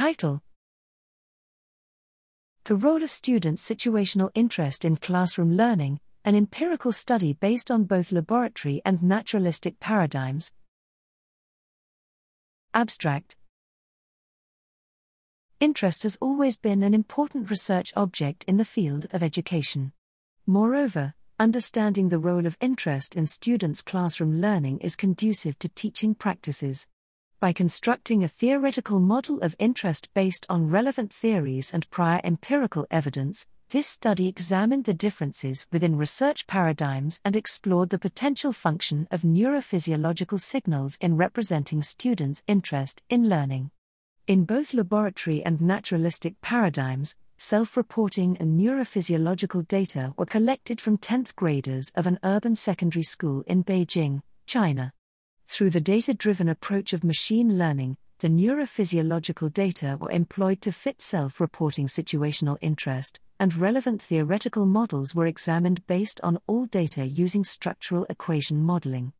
Title The Role of Students' Situational Interest in Classroom Learning, an empirical study based on both laboratory and naturalistic paradigms. Abstract Interest has always been an important research object in the field of education. Moreover, understanding the role of interest in students' classroom learning is conducive to teaching practices. By constructing a theoretical model of interest based on relevant theories and prior empirical evidence, this study examined the differences within research paradigms and explored the potential function of neurophysiological signals in representing students' interest in learning. In both laboratory and naturalistic paradigms, self reporting and neurophysiological data were collected from 10th graders of an urban secondary school in Beijing, China. Through the data driven approach of machine learning, the neurophysiological data were employed to fit self reporting situational interest, and relevant theoretical models were examined based on all data using structural equation modeling.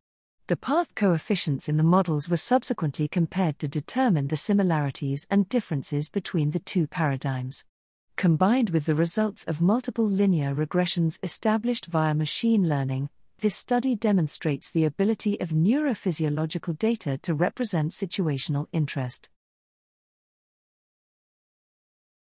The path coefficients in the models were subsequently compared to determine the similarities and differences between the two paradigms. Combined with the results of multiple linear regressions established via machine learning, this study demonstrates the ability of neurophysiological data to represent situational interest.